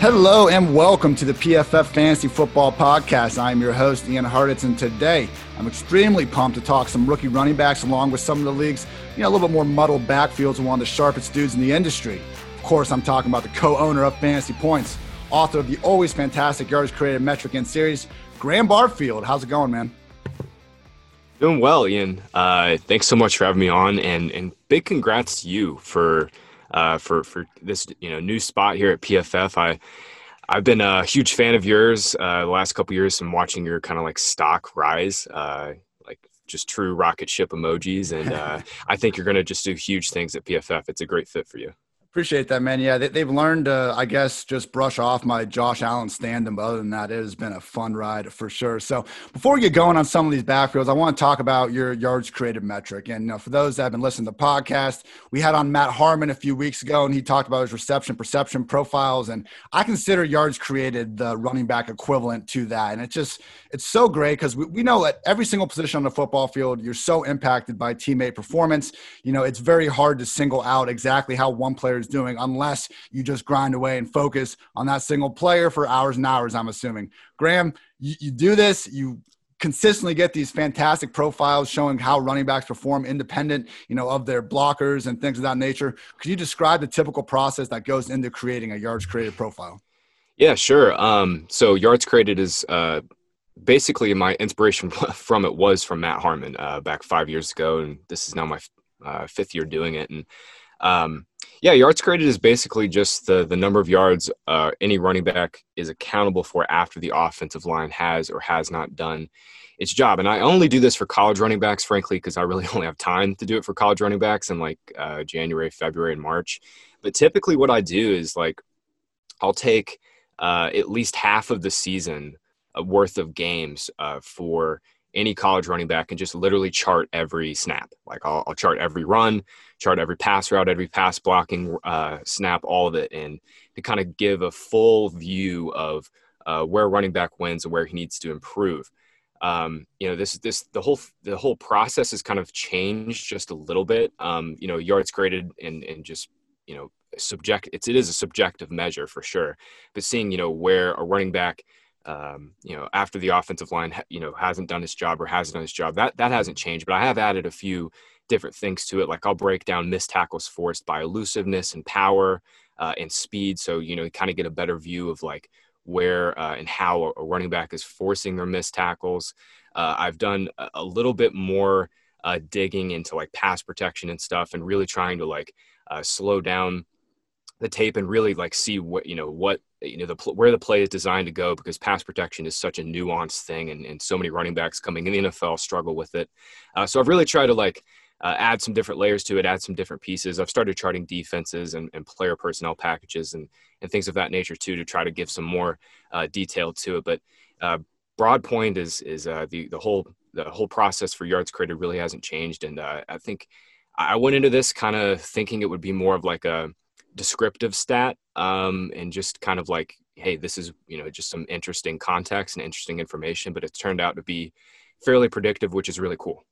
Hello and welcome to the PFF Fantasy Football Podcast. I'm your host, Ian Hartitz, and today I'm extremely pumped to talk some rookie running backs along with some of the league's, you know, a little bit more muddled backfields and one of the sharpest dudes in the industry. Of course, I'm talking about the co-owner of Fantasy Points, author of the always fantastic yards created metric and series, Graham Barfield. How's it going, man? Doing well, Ian. Uh, thanks so much for having me on, and and big congrats to you for uh, for for this you know new spot here at PFF. I I've been a huge fan of yours uh, the last couple years. I'm watching your kind of like stock rise, uh, like just true rocket ship emojis, and uh, I think you're going to just do huge things at PFF. It's a great fit for you. Appreciate that, man. Yeah, they, have learned, uh, I guess, just brush off my Josh Allen stand. But other than that, it has been a fun ride for sure. So before we get going on some of these backfields, I want to talk about your yards created metric. And you know, for those that have been listening to the podcast, we had on Matt Harmon a few weeks ago, and he talked about his reception perception profiles. And I consider yards created the running back equivalent to that. And it's just, it's so great because we, we know at every single position on the football field, you're so impacted by teammate performance. You know, it's very hard to single out exactly how one player is doing unless you just grind away and focus on that single player for hours and hours, I'm assuming. Graham, you, you do this, you consistently get these fantastic profiles showing how running backs perform independent, you know, of their blockers and things of that nature. Could you describe the typical process that goes into creating a yards created profile? Yeah, sure. Um, so yards created is uh, basically my inspiration from it was from Matt Harmon uh, back five years ago, and this is now my uh, fifth year doing it. And um, yeah, yards created is basically just the the number of yards uh, any running back is accountable for after the offensive line has or has not done its job. And I only do this for college running backs, frankly, because I really only have time to do it for college running backs in like uh, January, February, and March. But typically, what I do is like I'll take uh, at least half of the season uh, worth of games uh, for any college running back and just literally chart every snap. Like I'll, I'll chart every run, chart every pass route, every pass blocking uh, snap, all of it, and to kind of give a full view of uh, where running back wins and where he needs to improve. Um, you know, this this the whole the whole process has kind of changed just a little bit. Um, you know, yards graded and and just you know subject it's it is a subjective measure for sure, but seeing you know where a running back um, you know, after the offensive line, you know, hasn't done its job or hasn't done its job. That that hasn't changed, but I have added a few different things to it. Like I'll break down missed tackles forced by elusiveness and power uh, and speed, so you know, you kind of get a better view of like where uh, and how a running back is forcing their missed tackles. Uh, I've done a little bit more uh, digging into like pass protection and stuff, and really trying to like uh, slow down the tape and really like see what you know what you know the where the play is designed to go because pass protection is such a nuanced thing and, and so many running backs coming in the NFL struggle with it. Uh, so I've really tried to like uh, add some different layers to it, add some different pieces. I've started charting defenses and, and player personnel packages and and things of that nature too to try to give some more uh, detail to it. But uh, broad point is is uh, the the whole the whole process for yards created really hasn't changed, and uh, I think I went into this kind of thinking it would be more of like a descriptive stat um, and just kind of like, hey, this is you know just some interesting context and interesting information, but it's turned out to be fairly predictive, which is really cool.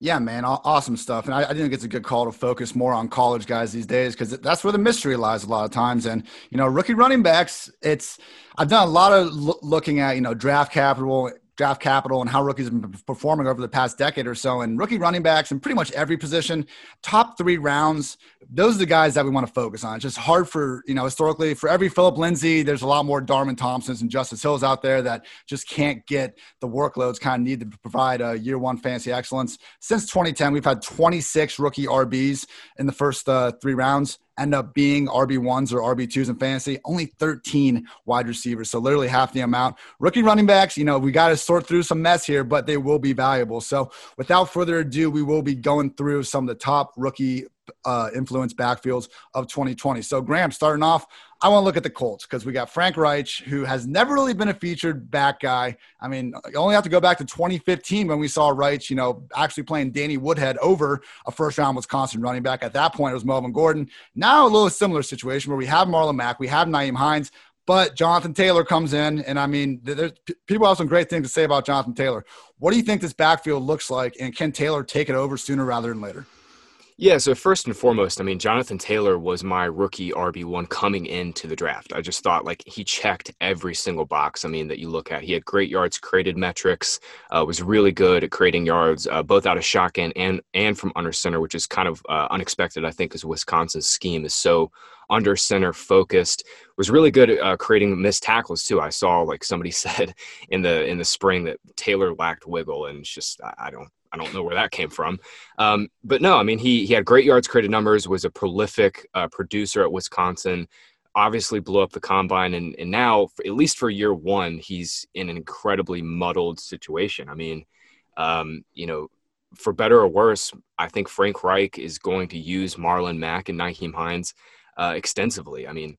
Yeah, man, awesome stuff. And I, I, think it's a good call to focus more on college guys these days because that's where the mystery lies a lot of times. And you know, rookie running backs, it's I've done a lot of lo- looking at you know draft capital draft capital and how rookies have been performing over the past decade or so. And rookie running backs in pretty much every position, top three rounds, those are the guys that we want to focus on. It's just hard for, you know, historically, for every Philip Lindsay, there's a lot more Darwin Thompsons and Justice Hills out there that just can't get the workloads kind of need to provide a year one fancy excellence. Since 2010, we've had 26 rookie RBs in the first uh, three rounds end up being RB1s or RB2s in fantasy, only 13 wide receivers. So literally half the amount. Rookie running backs, you know, we got to sort through some mess here, but they will be valuable. So without further ado, we will be going through some of the top rookie uh, influence backfields of 2020. So, Graham, starting off, I want to look at the Colts because we got Frank Reich, who has never really been a featured back guy. I mean, you only have to go back to 2015 when we saw Reich, you know, actually playing Danny Woodhead over a first round Wisconsin running back. At that point, it was Melvin Gordon. Now, a little similar situation where we have Marlon Mack, we have Nyheim Hines, but Jonathan Taylor comes in, and I mean, there's people have some great things to say about Jonathan Taylor. What do you think this backfield looks like, and can Taylor take it over sooner rather than later? Yeah, so first and foremost, I mean, Jonathan Taylor was my rookie RB1 coming into the draft. I just thought like he checked every single box. I mean, that you look at. He had great yards created metrics, uh, was really good at creating yards, uh, both out of shotgun and and from under center, which is kind of uh, unexpected, I think, because Wisconsin's scheme is so under center focused. Was really good at uh, creating missed tackles too. I saw like somebody said in the in the spring that Taylor lacked wiggle, and it's just I, I don't I don't know where that came from. Um, but no, I mean, he, he had great yards created numbers, was a prolific uh, producer at Wisconsin, obviously blew up the combine. And, and now, at least for year one, he's in an incredibly muddled situation. I mean, um, you know, for better or worse, I think Frank Reich is going to use Marlon Mack and Nyheim Hines uh, extensively. I mean,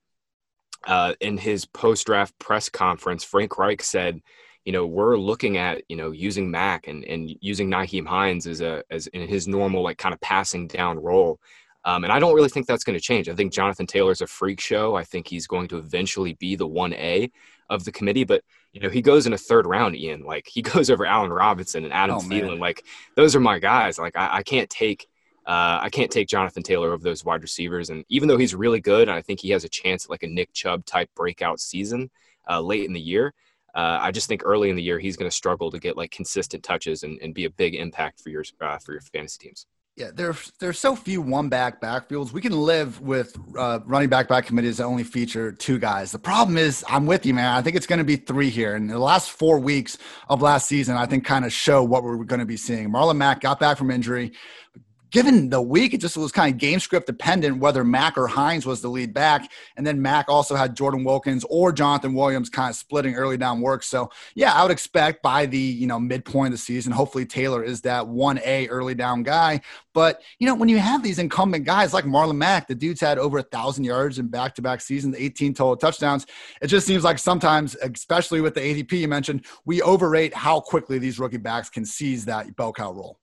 uh, in his post draft press conference, Frank Reich said, you know, we're looking at, you know, using Mack and, and using Nyheim Hines as a as in his normal like kind of passing down role. Um, and I don't really think that's going to change. I think Jonathan Taylor's a freak show. I think he's going to eventually be the one A of the committee, but you know, he goes in a third round, Ian. Like he goes over Allen Robinson and Adam oh, Thielen. Like those are my guys. Like I, I can't take uh, I can't take Jonathan Taylor over those wide receivers. And even though he's really good, and I think he has a chance at like a Nick Chubb type breakout season uh, late in the year uh, I just think early in the year he's going to struggle to get like consistent touches and, and be a big impact for your uh, for your fantasy teams. Yeah, there there's so few one back backfields. We can live with uh, running back back committees that only feature two guys. The problem is, I'm with you, man. I think it's going to be three here. And the last four weeks of last season, I think kind of show what we're going to be seeing. Marlon Mack got back from injury, given the week, it just was kind of game script dependent whether Mack or Hines was the lead back. And then Mack also had Jordan Wilkins or Jonathan Williams kind of splitting early down work. So yeah, I would expect by the you know midpoint of the season, hopefully Taylor is that one A early down guy. But you know, when you have these incumbent guys like Marlon Mack, the dude's had over a thousand yards in back to back seasons, 18 total touchdowns. It just seems like sometimes, especially with the ADP you mentioned, we overrate how quickly these rookie backs can seize that bell cow role.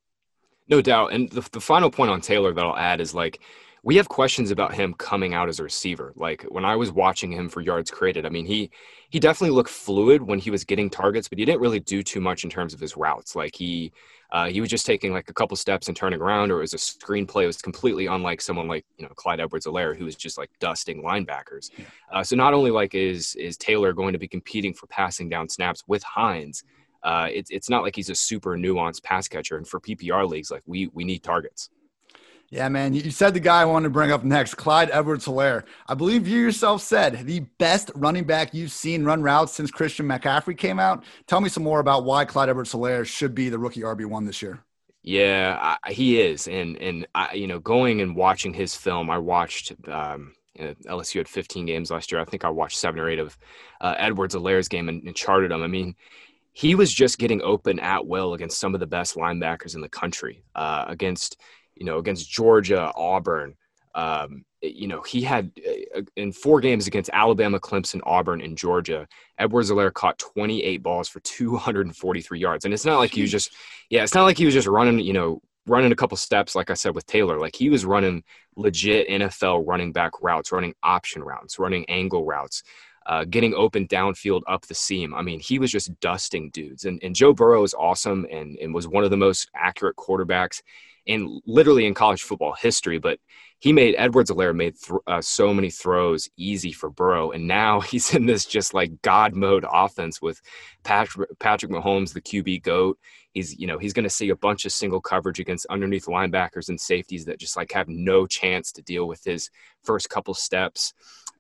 No doubt. And the, the final point on Taylor that I'll add is like, we have questions about him coming out as a receiver. Like when I was watching him for yards created, I mean, he he definitely looked fluid when he was getting targets, but he didn't really do too much in terms of his routes. Like he uh, he was just taking like a couple steps and turning around, or it was a screenplay. It was completely unlike someone like you know Clyde Edwards-Helaire, who was just like dusting linebackers. Uh, so not only like is is Taylor going to be competing for passing down snaps with Hines, uh, it's it's not like he's a super nuanced pass catcher. And for PPR leagues, like we we need targets. Yeah, man. You said the guy I wanted to bring up next, Clyde Edwards Helaire. I believe you yourself said the best running back you've seen run routes since Christian McCaffrey came out. Tell me some more about why Clyde Edwards Helaire should be the rookie RB1 this year. Yeah, I, he is. And, and I, you know, going and watching his film, I watched, um, LSU had 15 games last year. I think I watched seven or eight of uh, Edwards Helaire's game and, and charted him. I mean, he was just getting open at will against some of the best linebackers in the country, uh, against you know against Georgia, Auburn. Um, you know he had uh, in four games against Alabama, Clemson, Auburn, and Georgia. Edwards Helaire caught 28 balls for 243 yards, and it's not like he was just yeah, it's not like he was just running you know running a couple steps, like I said with Taylor. Like he was running legit NFL running back routes, running option routes, running angle routes, uh, getting open downfield up the seam. I mean, he was just dusting dudes. And, and Joe Burrow is awesome and, and was one of the most accurate quarterbacks in literally in college football history. But he made Edwards-Helaire made th- uh, so many throws easy for Burrow, and now he's in this just like God mode offense with Patrick, Patrick Mahomes, the QB goat. He's you know he's going to see a bunch of single coverage against underneath linebackers and safeties that just like have no chance to deal with his first couple steps.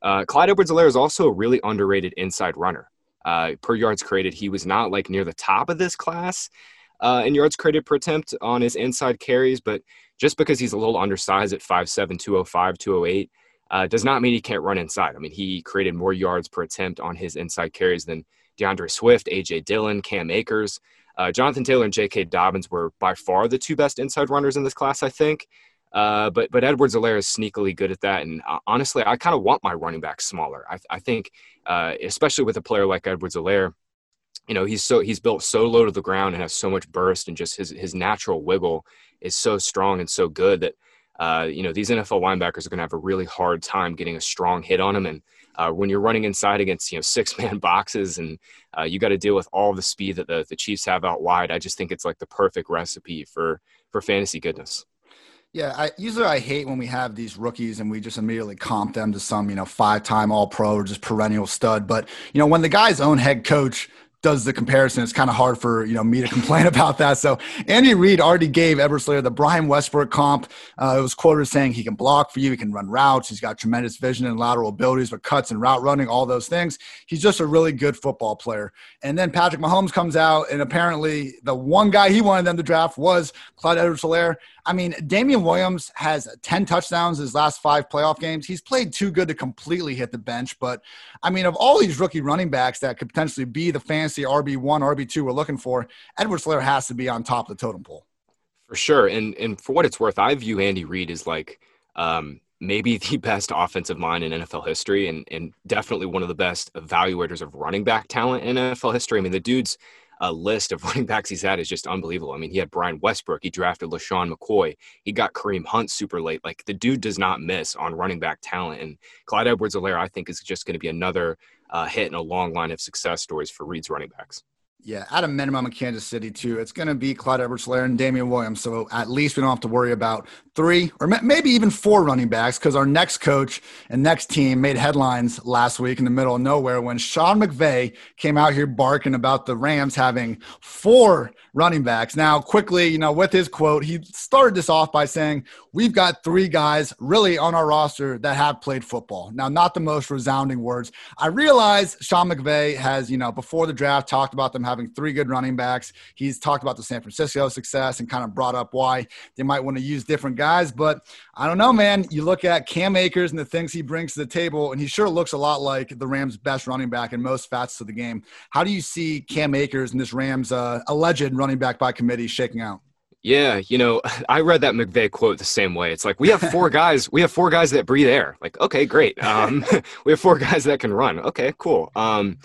Uh, Clyde Edwards-Helaire is also a really underrated inside runner. Uh, per yards created, he was not like near the top of this class uh, in yards created per attempt on his inside carries, but just because he's a little undersized at 5'7, 205, 208, uh, does not mean he can't run inside. I mean, he created more yards per attempt on his inside carries than D'Andre Swift, AJ Dillon, Cam Akers. Uh, Jonathan Taylor and J.K. Dobbins were by far the two best inside runners in this class, I think. Uh, but but Edwards-Helaire is sneakily good at that, and uh, honestly, I kind of want my running back smaller. I, I think, uh, especially with a player like Edwards-Helaire, you know he's so he's built so low to the ground and has so much burst and just his his natural wiggle is so strong and so good that uh, you know these NFL linebackers are going to have a really hard time getting a strong hit on him. And uh, when you're running inside against you know six man boxes and you got to deal with all the speed that the the Chiefs have out wide, I just think it's like the perfect recipe for for fantasy goodness. Yeah, I usually I hate when we have these rookies and we just immediately comp them to some, you know, five-time all-pro or just perennial stud. But, you know, when the guy's own head coach does the comparison, it's kind of hard for you know me to complain about that. So Andy Reid already gave Edwards-Helaire the Brian Westbrook comp. Uh, it was quoted as saying he can block for you, he can run routes, he's got tremendous vision and lateral abilities with cuts and route running, all those things. He's just a really good football player. And then Patrick Mahomes comes out, and apparently the one guy he wanted them to draft was Clyde Edwards-Helaire. I mean, Damien Williams has 10 touchdowns his last five playoff games. He's played too good to completely hit the bench. But I mean, of all these rookie running backs that could potentially be the fancy RB1, RB2 we're looking for, Edwards-Helaire has to be on top of the totem pole. For sure. And and for what it's worth, I view Andy Reid as like um, maybe the best offensive mind in NFL history and, and definitely one of the best evaluators of running back talent in NFL history. I mean, the dude's uh, list of running backs he's had is just unbelievable. I mean, he had Brian Westbrook, he drafted LeSean McCoy, he got Kareem Hunt super late. Like the dude does not miss on running back talent. And Clyde Edwards-Helaire, I think, is just going to be another uh, hit in a long line of success stories for Reid's running backs. Yeah, at a minimum in Kansas City too, it's going to be Clyde Edwards-Helaire and Damien Williams. So at least we don't have to worry about three or maybe even four running backs because our next coach and next team made headlines last week in the middle of nowhere when Sean McVay came out here barking about the Rams having four running backs. Now, quickly, you know, with his quote, he started this off by saying, We've got three guys really on our roster that have played football. Now, not the most resounding words. I realize Sean McVay has, you know, before the draft talked about them having three good running backs. He's talked about the San Francisco success and kind of brought up why they might want to use different guys. But I don't know, man. You look at Cam Akers and the things he brings to the table, and he sure looks a lot like the Rams' best running back in most facets of the game. How do you see Cam Akers and this Rams' uh, alleged running back by committee shaking out? Yeah, you know, I read that McVay quote the same way. It's like we have four guys, we have four guys that breathe air. Like, okay, great. Um, we have four guys that can run. Okay, cool. Um,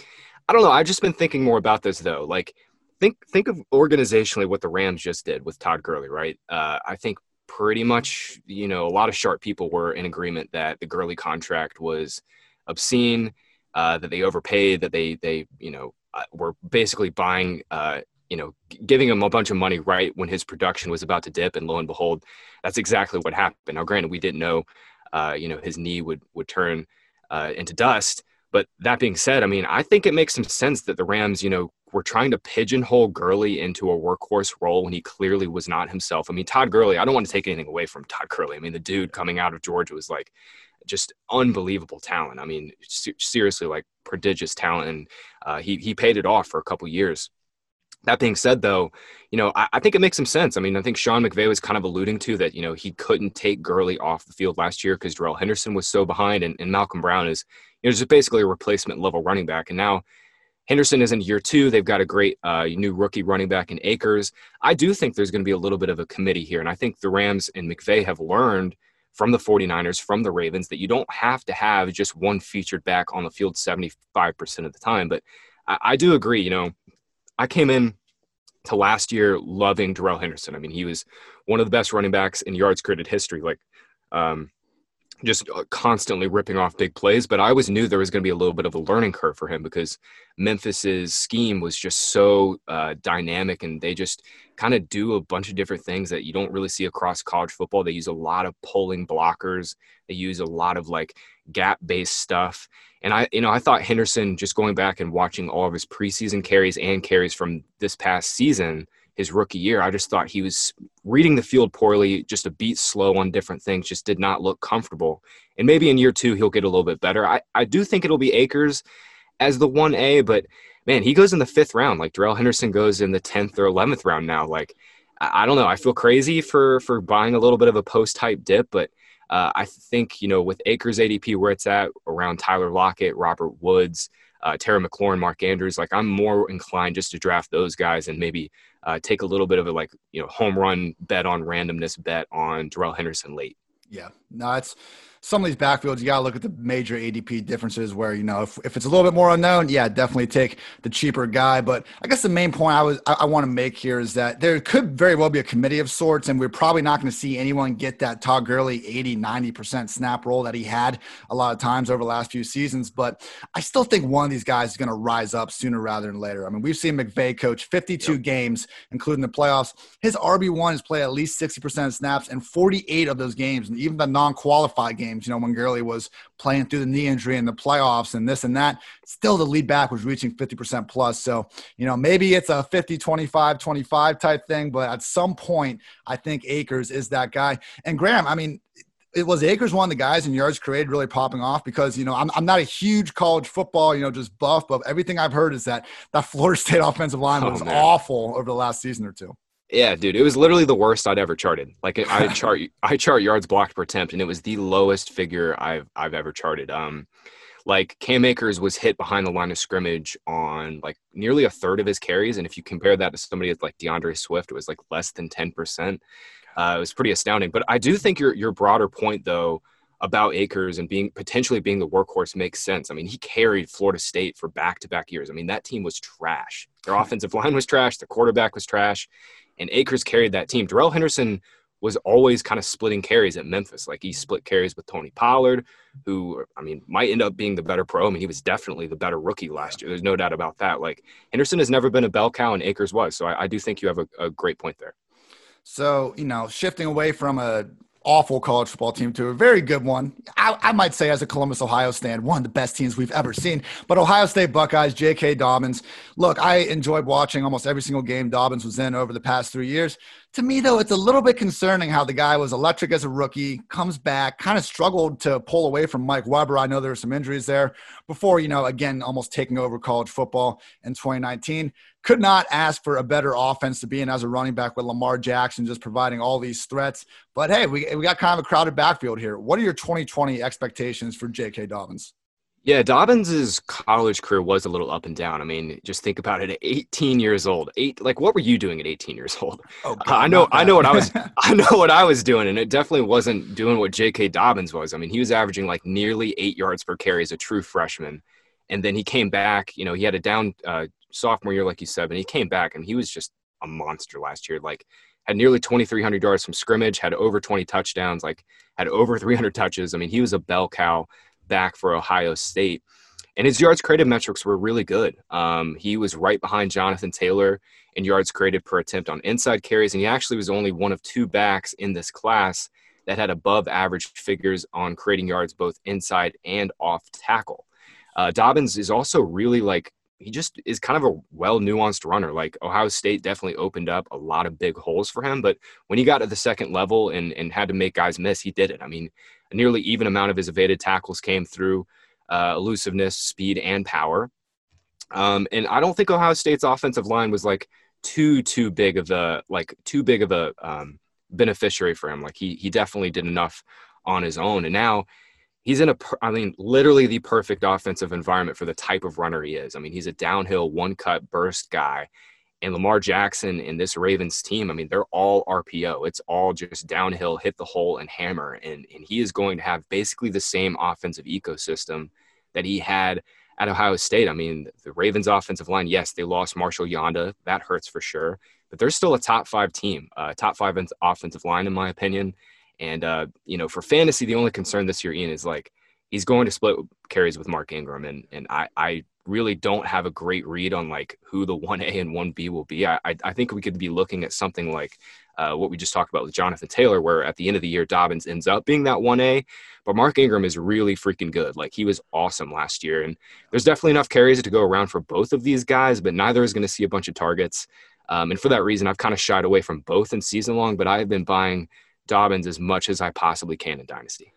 I don't know. I've just been thinking more about this though. Like, think think of organizationally what the Rams just did with Todd Gurley, right? Uh, I think pretty much, you know, a lot of sharp people were in agreement that the Gurley contract was obscene, uh, that they overpaid, that they they you know uh, were basically buying uh, you know, giving him a bunch of money right when his production was about to dip, and lo and behold, that's exactly what happened. Now, granted, we didn't know, uh, you know, his knee would would turn uh, into dust. But that being said, I mean, I think it makes some sense that the Rams, you know, were trying to pigeonhole Gurley into a workhorse role when he clearly was not himself. I mean, Todd Gurley, I don't want to take anything away from Todd Gurley. I mean, the dude coming out of Georgia was like just unbelievable talent. I mean, seriously, like prodigious talent, and uh, he he paid it off for a couple years. That being said, though, you know, I, I, think it makes some sense. I mean, I think Sean McVay was kind of alluding to that, you know, he couldn't take Gurley off the field last year because Darrell Henderson was so behind and, and Malcolm Brown is, you know, just basically a replacement level running back. And now Henderson is in year two. They've got a great uh, new rookie running back in Akers. I do think there's going to be a little bit of a committee here. And I think the Rams and McVay have learned from the 49ers, from the Ravens, that you don't have to have just one featured back on the field 75% of the time. But I, I do agree, you know, I came in to last year loving Darrell Henderson. I mean, he was one of the best running backs in yards created history. Like, um, just uh, constantly ripping off big plays. But I always knew there was going to be a little bit of a learning curve for him because Memphis's scheme was just so uh, dynamic, and they just kind of do a bunch of different things that you don't really see across college football. They use a lot of pulling blockers. They use a lot of like gap based stuff. And I, you know, I thought Henderson just going back and watching all of his preseason carries and carries from this past season his rookie year. I just thought he was reading the field poorly, just a beat slow on different things, just did not look comfortable. And maybe in year two, he'll get a little bit better. I, I do think it'll be Akers as the 1A, but man, he goes in the fifth round. Like Darrell Henderson goes in the 10th or 11th round now. Like, I, don't know. I feel crazy for, for buying a little bit of a post type dip, but uh, I think, you know, with Akers ADP where it's at around Tyler Lockett, Robert Woods, uh, Terry McLaurin, Mark Andrews, like I'm more inclined just to draft those guys and maybe uh, take a little bit of a like you know home run bet on randomness bet on Darrell Henderson late. Yeah, no, it's some of these backfields, you got to look at the major ADP differences where, you know, if, if it's a little bit more unknown, yeah, definitely take the cheaper guy. But I guess the main point I was, I, I want to make here is that there could very well be a committee of sorts, and we're probably not going to see anyone get that Todd Gurley 80, 90% snap roll that he had a lot of times over the last few seasons. But I still think one of these guys is going to rise up sooner rather than later. I mean, we've seen McVay coach 52 yep. games, including the playoffs. His RB1 has played at least 60% of snaps, and 48 of those games, and even the non qualified games games, you know, when Gurley was playing through the knee injury in the playoffs and this and that, still the lead back was reaching 50% plus. So, you know, maybe it's a 50, 25, 25 type thing, but at some point, I think Akers is that guy. And Graham, I mean, it was Akers one of the guys in yards created really popping off because you know I'm, I'm not a huge college football you know just buff but everything I've heard is that that Florida State offensive line oh, was man. awful over the last season or two. Yeah, dude, it was literally the worst I'd ever charted. Like I chart, I chart yards blocked per attempt, and it was the lowest figure I've I've ever charted. Um, like Cam Akers was hit behind the line of scrimmage on like nearly a third of his carries, and if you compare that to somebody like D'Andre Swift, it was like less than ten percent. Uh, it was pretty astounding. But I do think your your broader point though about Akers and being potentially being the workhorse makes sense. I mean, he carried Florida State for back to back years. I mean, that team was trash. Their offensive line was trash. Their quarterback was trash and Akers carried that team. Darrell Henderson was always kind of splitting carries at Memphis. Like he split carries with Tony Pollard, who I mean might end up being the better pro. I mean, he was definitely the better rookie last year. There's no doubt about that. Like Henderson has never been a bell cow, and Akers was. So I, I do think you have a, a great point there. So you know, shifting away from a awful college football team to a very good one. I, I, might say, as a Columbus, Ohio stand, one of the best teams we've ever seen. But Ohio State Buckeyes, J.K. Dobbins. Look, I enjoyed watching almost every single game Dobbins was in over the past three years. To me, though, it's a little bit concerning how the guy was electric as a rookie, comes back, kind of struggled to pull away from Mike Weber. I know there were some injuries there before, you know, again, almost taking over college football in 2019. Could not ask for a better offense to be in as a running back with Lamar Jackson just providing all these threats. But hey, we, we got kind of a crowded backfield here. What are your 2020 expectations for J.K. Dobbins? Yeah, Dobbins' college career was a little up and down. I mean, just think about it. At 18 years old, eight like what were you doing at 18 years old? Oh, God, I know, I know what I was, I know what I was doing, and it definitely wasn't doing what J.K. Dobbins was. I mean, he was averaging like nearly eight yards per carry as a true freshman, and then he came back. You know, he had a down uh, sophomore year, like you said, and he came back, and he was just a monster last year. Like had nearly 2,300 yards from scrimmage, had over 20 touchdowns, like had over 300 touches. I mean, he was a bell cow back for Ohio State. And his yards created metrics were really good. Um, he was right behind Jonathan Taylor in yards created per attempt on inside carries, and he actually was only one of two backs in this class that had above average figures on creating yards both inside and off tackle. Uh, Dobbins is also really like he just is kind of a well nuanced runner. Like Ohio State definitely opened up a lot of big holes for him, but when he got to the second level and and had to make guys miss, he did it. I mean, a nearly even amount of his evaded tackles came through uh, elusiveness, speed, and power. Um, and I don't think Ohio State's offensive line was like too too big of a like too big of a um, beneficiary for him. Like he he definitely did enough on his own, and now he's in a I mean literally the perfect offensive environment for the type of runner he is. I mean he's a downhill one cut burst guy and Lamar Jackson and this Ravens team, I mean, they're all RPO. It's all just downhill, hit the hole and hammer. And, and he is going to have basically the same offensive ecosystem that he had at Ohio State. I mean, the Ravens offensive line, yes, they lost Marshall Yanda. That hurts for sure. but they're still a top five team, uh, top five offensive line in my opinion. And uh, you know, for fantasy, the only concern this year, Ian, is like he's going to split carries with Mark Ingram, and and I I really don't have a great read on like who the one A and one B will be. I I think we could be looking at something like uh, what we just talked about with Jonathan Taylor, where at the end of the year Dobbins ends up being that one A, but Mark Ingram is really freaking good. Like he was awesome last year, and there's definitely enough carries to go around for both of these guys, but neither is going to see a bunch of targets. Um, and for that reason, I've kind of shied away from both in season long, but I've been buying Dobbins as much as I possibly can in Dynasty.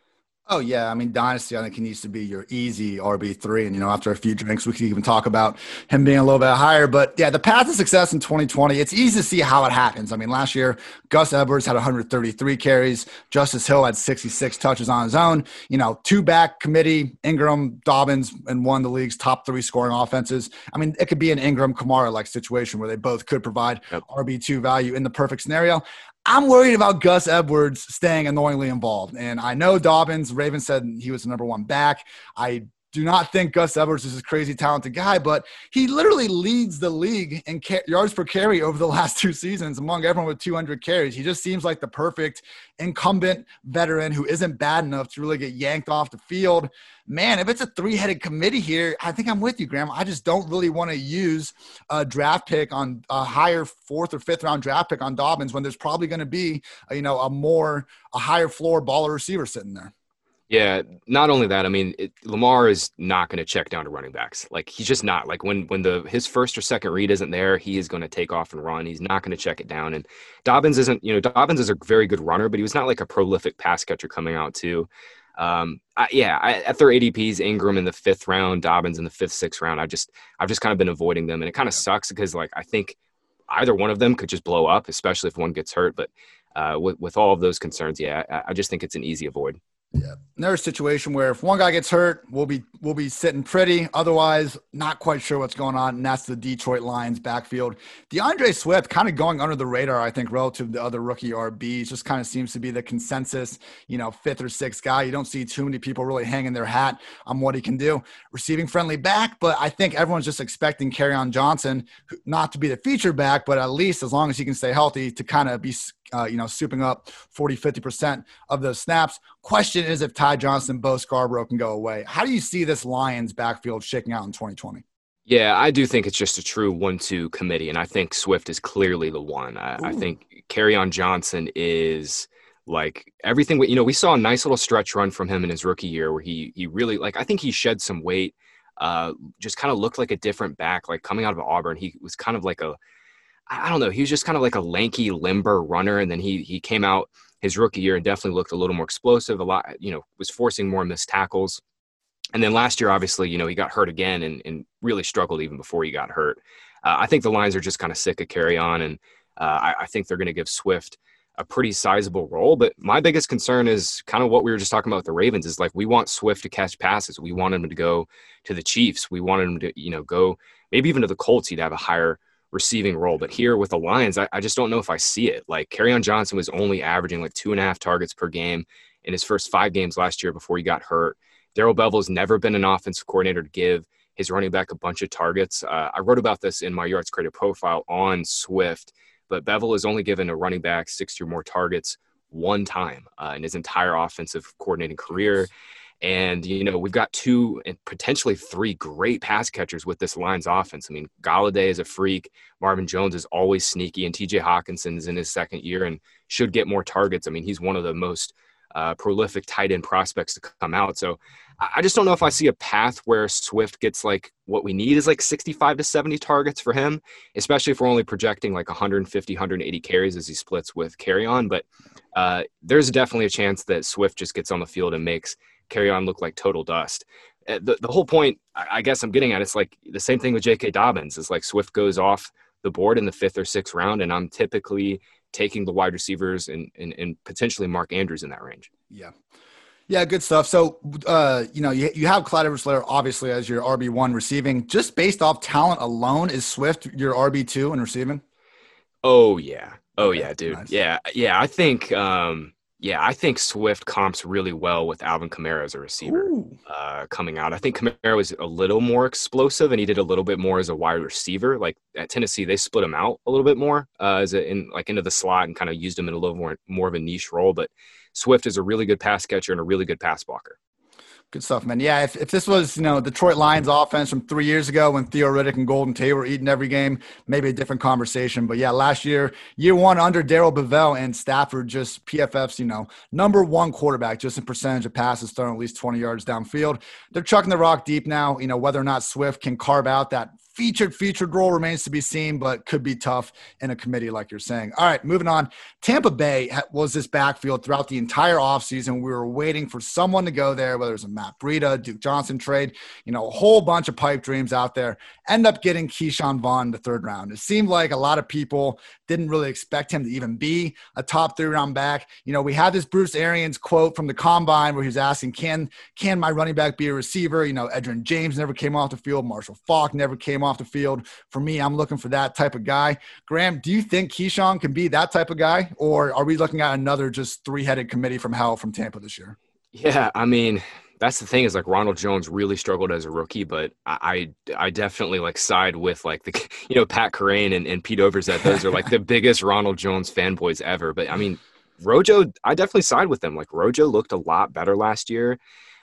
Oh yeah, I mean Dynasty. I think he needs to be your easy RB three, and you know after a few drinks, we can even talk about him being a little bit higher. But yeah, the path to success in 2020, it's easy to see how it happens. I mean, last year Gus Edwards had 133 carries, Justice Hill had 66 touches on his own. You know, two back committee, Ingram, Dobbins, and one of the league's top three scoring offenses. I mean, it could be an Ingram Kamara like situation where they both could provide yep. RB two value in the perfect scenario. I'm worried about Gus Edwards staying annoyingly involved. And I know Dobbins, Raven said he was the number one back. I do not think Gus Edwards is a crazy talented guy, but he literally leads the league in ca- yards per carry over the last two seasons among everyone with 200 carries. He just seems like the perfect incumbent veteran who isn't bad enough to really get yanked off the field. Man, if it's a three headed committee here, I think I'm with you, Graham. I just don't really want to use a draft pick on a higher fourth or fifth round draft pick on Dobbins when there's probably going to be, you know, a more, a higher floor baller receiver sitting there. Yeah, not only that, I mean, it, Lamar is not going to check down to running backs. Like he's just not. Like when when the his first or second read isn't there, he is going to take off and run. He's not going to check it down. And Dobbins isn't, you know, Dobbins is a very good runner, but he was not like a prolific pass catcher coming out too. Um, I, yeah, I, at their ADPs, Ingram in the fifth round, Dobbins in the fifth, sixth round. I just I've just kind of been avoiding them, and it kind of sucks because like I think either one of them could just blow up, especially if one gets hurt. But uh, with with all of those concerns, yeah, I, I just think it's an easy avoid. Yeah. There's a situation where if one guy gets hurt, we'll be we'll be sitting pretty. Otherwise, not quite sure what's going on. And that's the Detroit Lions backfield. D'Andre Swift kind of going under the radar, I think, relative to the other rookie RBs. Just kind of seems to be the consensus, you know, fifth or sixth guy. You don't see too many people really hanging their hat on what he can do. Receiving friendly back, but I think everyone's just expecting Kerryon Johnson not to be the feature back, but at least as long as he can stay healthy to kind of be uh, you know, souping up 40, 50% of those snaps. Question is if Ty Johnson, Bo Scarborough can go away. How do you see this Lions backfield shaking out in 2020? Yeah, I do think it's just a true one-two committee, and I think Swift is clearly the one. I, I think Kerryon Johnson is like everything. We, You know, we saw a nice little stretch run from him in his rookie year where he he really like I think he shed some weight, uh, just kind of looked like a different back. Like coming out of Auburn, he was kind of like a I don't know. He was just kind of like a lanky, limber runner, and then he he came out his rookie year and definitely looked a little more explosive. A lot, you know, was forcing more missed tackles. And then last year, obviously, you know, he got hurt again and, and really struggled even before he got hurt. Uh, I think the Lions are just kind of sick of Kerryon, and uh, I, I, think they're going to give Swift a pretty sizable role. But my biggest concern is kind of what we were just talking about with the Ravens is like we want Swift to catch passes. We want him to go to the Chiefs. We want him to, you know, go maybe even to the Colts. He'd have a higher receiving role. But here with the Lions, I, I just don't know if I see it. Like on Johnson was only averaging like two and a half targets per game in his first five games last year before he got hurt. Darrell Bevell's never been an offensive coordinator to give his running back a bunch of targets. Uh, I wrote about this in my yards created profile on Swift, but Bevell has only given a running back 60 or more targets one time uh, in his entire offensive coordinating career. And, you know, we've got two and potentially three great pass catchers with this Lions offense. I mean, Golladay is a freak. Marvin Jones is always sneaky. And TJ Hockenson is in his second year and should get more targets. I mean, he's one of the most uh, prolific tight end prospects to come out. So I just don't know if I see a path where Swift gets like what we need is like 65 to 70 targets for him, especially if we're only projecting like 150, 180 carries as he splits with Kerryon. But uh, there's definitely a chance that Swift just gets on the field and makes Kerryon look like total dust. Uh, the, the whole point, I guess I'm getting at, it's like the same thing with J.K. Dobbins. It's like Swift goes off the board in the fifth or sixth round, and I'm typically taking the wide receivers and, and, and potentially Mark Andrews in that range. Yeah. Yeah, good stuff. So, uh, you know, you, you have Clyde edwards obviously as your RB1 receiving. Just based off talent alone, is Swift your RB2 in receiving? Oh, yeah. Oh, yeah, dude. Nice. Yeah. Yeah. I think, um, Yeah, I think Swift comps really well with Alvin Kamara as a receiver uh, coming out. I think Kamara was a little more explosive, and he did a little bit more as a wide receiver. Like at Tennessee, they split him out a little bit more uh, as a, in like into the slot and kind of used him in a little more more of a niche role. But Swift is a really good pass catcher and a really good pass blocker. Good stuff, man. Yeah, if, if this was, you know, Detroit Lions offense from three years ago when Theo Riddick and Golden Tate were eating every game, maybe a different conversation. But yeah, last year, year one under Darrell Bevell and Stafford, just PFF's, you know, number one quarterback, just in percentage of passes thrown at least 20 yards downfield. They're chucking the rock deep now. You know, whether or not Swift can carve out that featured featured role remains to be seen, but could be tough in a committee like you're saying. All right, moving on. Tampa Bay was this backfield throughout the entire offseason. We were waiting for someone to go there, whether it's a Matt Breida, Duke Johnson trade, you know, a whole bunch of pipe dreams out there. End up getting Ke'Shawn Vaughn in the third round. It seemed like a lot of people didn't really expect him to even be a top three round back. You know, we had this Bruce Arians quote from the combine where he was asking, Can can my running back be a receiver? You know, Edgerrin James never came off the field, Marshall Faulk never came came off the field. For me, I'm looking for that type of guy. Graham, do you think Ke'Shawn can be that type of guy, or are we looking at another just three headed committee from hell from Tampa this year? Yeah, I mean, that's the thing is like Ronald Jones really struggled as a rookie, but I I definitely like side with like the you know Pat Kerrane and, and Pete Overzet. Those are like the biggest Ronald Jones fanboys ever. But I mean, Rojo, I definitely side with them. Like Rojo looked a lot better last year.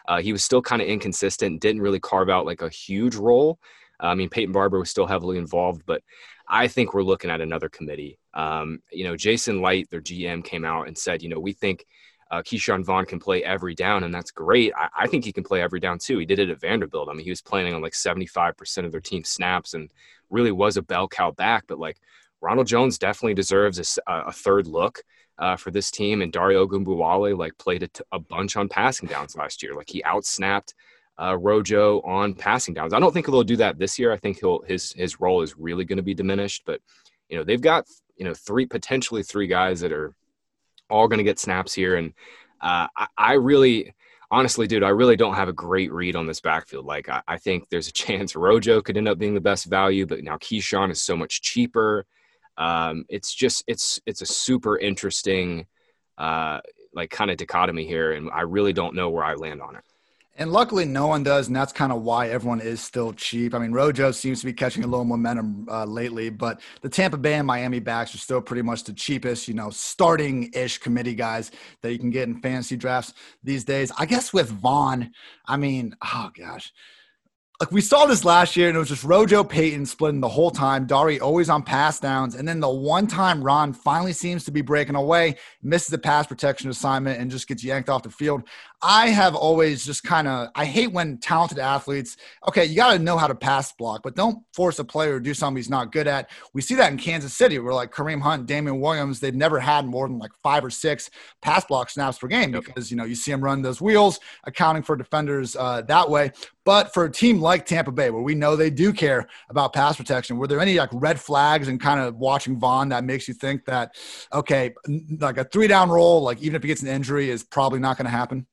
Uh, he was still kind of inconsistent, didn't really carve out like a huge role. I mean, Peyton Barber was still heavily involved, but I think we're looking at another committee. Um, you know, Jason Licht, their GM, came out and said, you know, we think uh, Ke'Shawn Vaughn can play every down, and that's great. I, I, think he can play every down too. He did it at Vanderbilt. I mean, he was playing on like 75% of their team snaps and really was a bell cow back. But like Ronald Jones definitely deserves a, a third look. Uh, for this team, and Dare Ogunbowale like played a, t- a bunch on passing downs last year. Like he outsnapped uh, Rojo on passing downs. I don't think he'll do that this year. I think he'll his his role is really going to be diminished. But you know they've got you know three potentially three guys that are all going to get snaps here, and uh, I, I, really. Honestly, dude, I really don't have a great read on this backfield. Like, I, I think there's a chance Rojo could end up being the best value, but now Ke'Shawn is so much cheaper. Um, it's just it's it's a super interesting uh, like kind of dichotomy here, and I really don't know where I land on it. And luckily, no one does, and that's kind of why everyone is still cheap. I mean, Rojo seems to be catching a little momentum uh, lately, but the Tampa Bay and Miami backs are still pretty much the cheapest, you know, starting-ish committee guys that you can get in fantasy drafts these days. I guess with Vaughn, I mean, oh gosh, like we saw this last year, and it was just Rojo Peyton splitting the whole time. Dari always on pass downs, and then the one time Ron finally seems to be breaking away, misses the pass protection assignment, and just gets yanked off the field. I have always just kind of I hate when talented athletes. Okay, you got to know how to pass block, but don't force a player to do something he's not good at. We see that in Kansas City, where like Kareem Hunt, Damien Williams, they've never had more than like five or six pass block snaps per game because you know you see them run those wheels, accounting for defenders uh, that way. But for a team like Tampa Bay, where we know they do care about pass protection, were there any like red flags and kind of watching Vaughn that makes you think that, okay, like a three down roll, like even if he gets an injury, is probably not going to happen?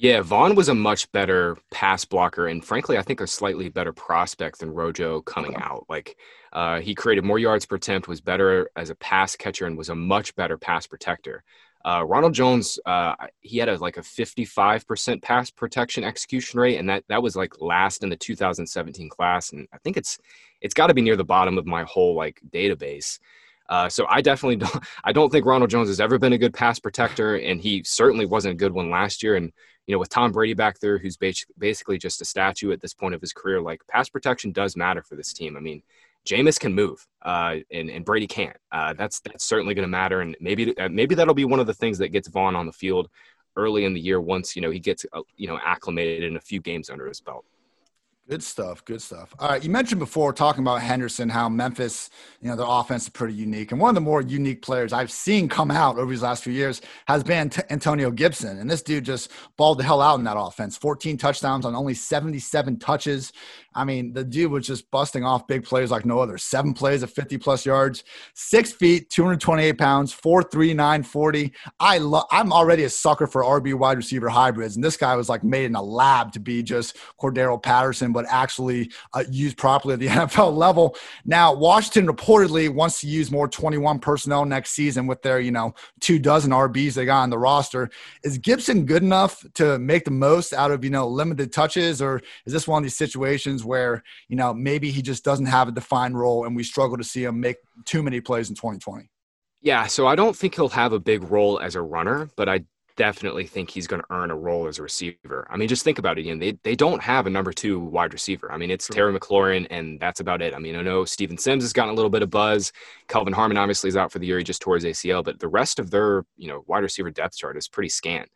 Yeah, Vaughn was a much better pass blocker, and frankly, I think a slightly better prospect than Rojo coming out. Like, uh, he created more yards per attempt, was better as a pass catcher, and was a much better pass protector. Uh, Ronald Jones, uh, he had a, like a 55% pass protection execution rate, and that that was like last in the 2017 class, and I think it's it's got to be near the bottom of my whole like database. Uh, so I definitely don't I don't think Ronald Jones has ever been a good pass protector, and he certainly wasn't a good one last year. And you know, with Tom Brady back there, who's basically just a statue at this point of his career, like pass protection does matter for this team. I mean, Jameis can move, uh, and, and Brady can't. Uh, that's that's certainly going to matter, and maybe uh, maybe that'll be one of the things that gets Vaughn on the field early in the year once you know he gets uh, you know acclimated in a few games under his belt. Good stuff. Good stuff. All right. You mentioned before talking about Henderson, how Memphis, you know, their offense is pretty unique. And one of the more unique players I've seen come out over these last few years has been T- Antonio Gibson. And this dude just balled the hell out in that offense 14 touchdowns on only 77 touches. I mean, the dude was just busting off big plays like no other. Seven plays of 50 plus yards, six feet, 228 pounds, 4'3, 940. I lo- I'm already a sucker for RB wide receiver hybrids. And this guy was like made in a lab to be just Cordarrelle Patterson but actually uh, used properly at the NFL level. Now, Washington reportedly wants to use more 21 personnel next season with their, you know, two dozen RBs they got on the roster. Is Gibson good enough to make the most out of, you know, limited touches, or is this one of these situations where, you know, maybe he just doesn't have a defined role and we struggle to see him make too many plays in 2020? Yeah, so I don't think he'll have a big role as a runner, but I definitely think he's going to earn a role as a receiver. I mean, just think about it. Again, they they don't have a number two wide receiver. I mean, it's Terry McLaurin, and that's about it. I mean, I know Steven Sims has gotten a little bit of buzz. Kelvin Harmon obviously is out for the year. He just tore his ACL, but the rest of their you know wide receiver depth chart is pretty scant.